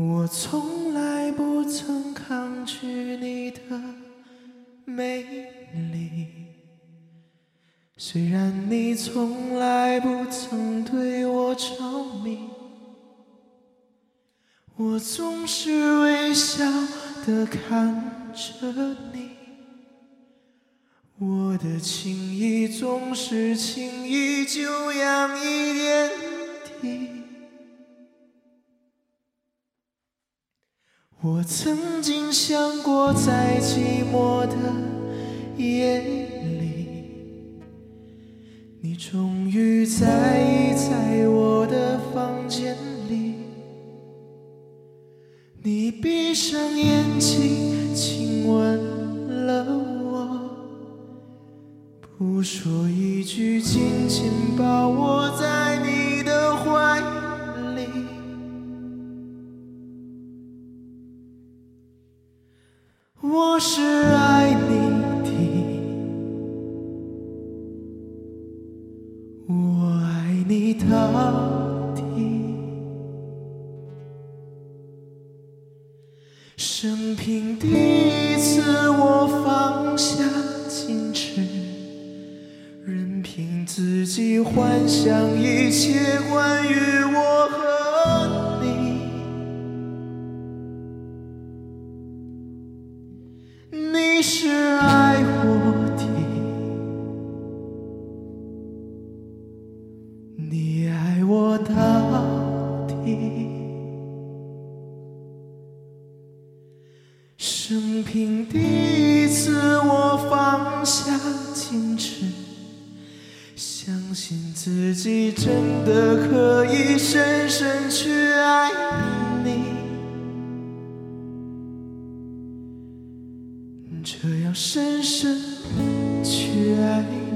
我从来不曾抗拒你的美丽，虽然你从来不曾对我着迷，我总是微笑的看着你，我的情意总是轻易就洋溢我曾经想过，在寂寞的夜里，你终于在意在我的房间里。你闭上眼睛，亲吻了我，不说一句，紧紧抱我在我是爱你的，我爱你到底。生平第一次，我放下矜持，任凭自己幻想一切关你是爱我的，你爱我到底。生平第一次，我放下矜持，相信自己真的可以深深去爱你。这样深深去爱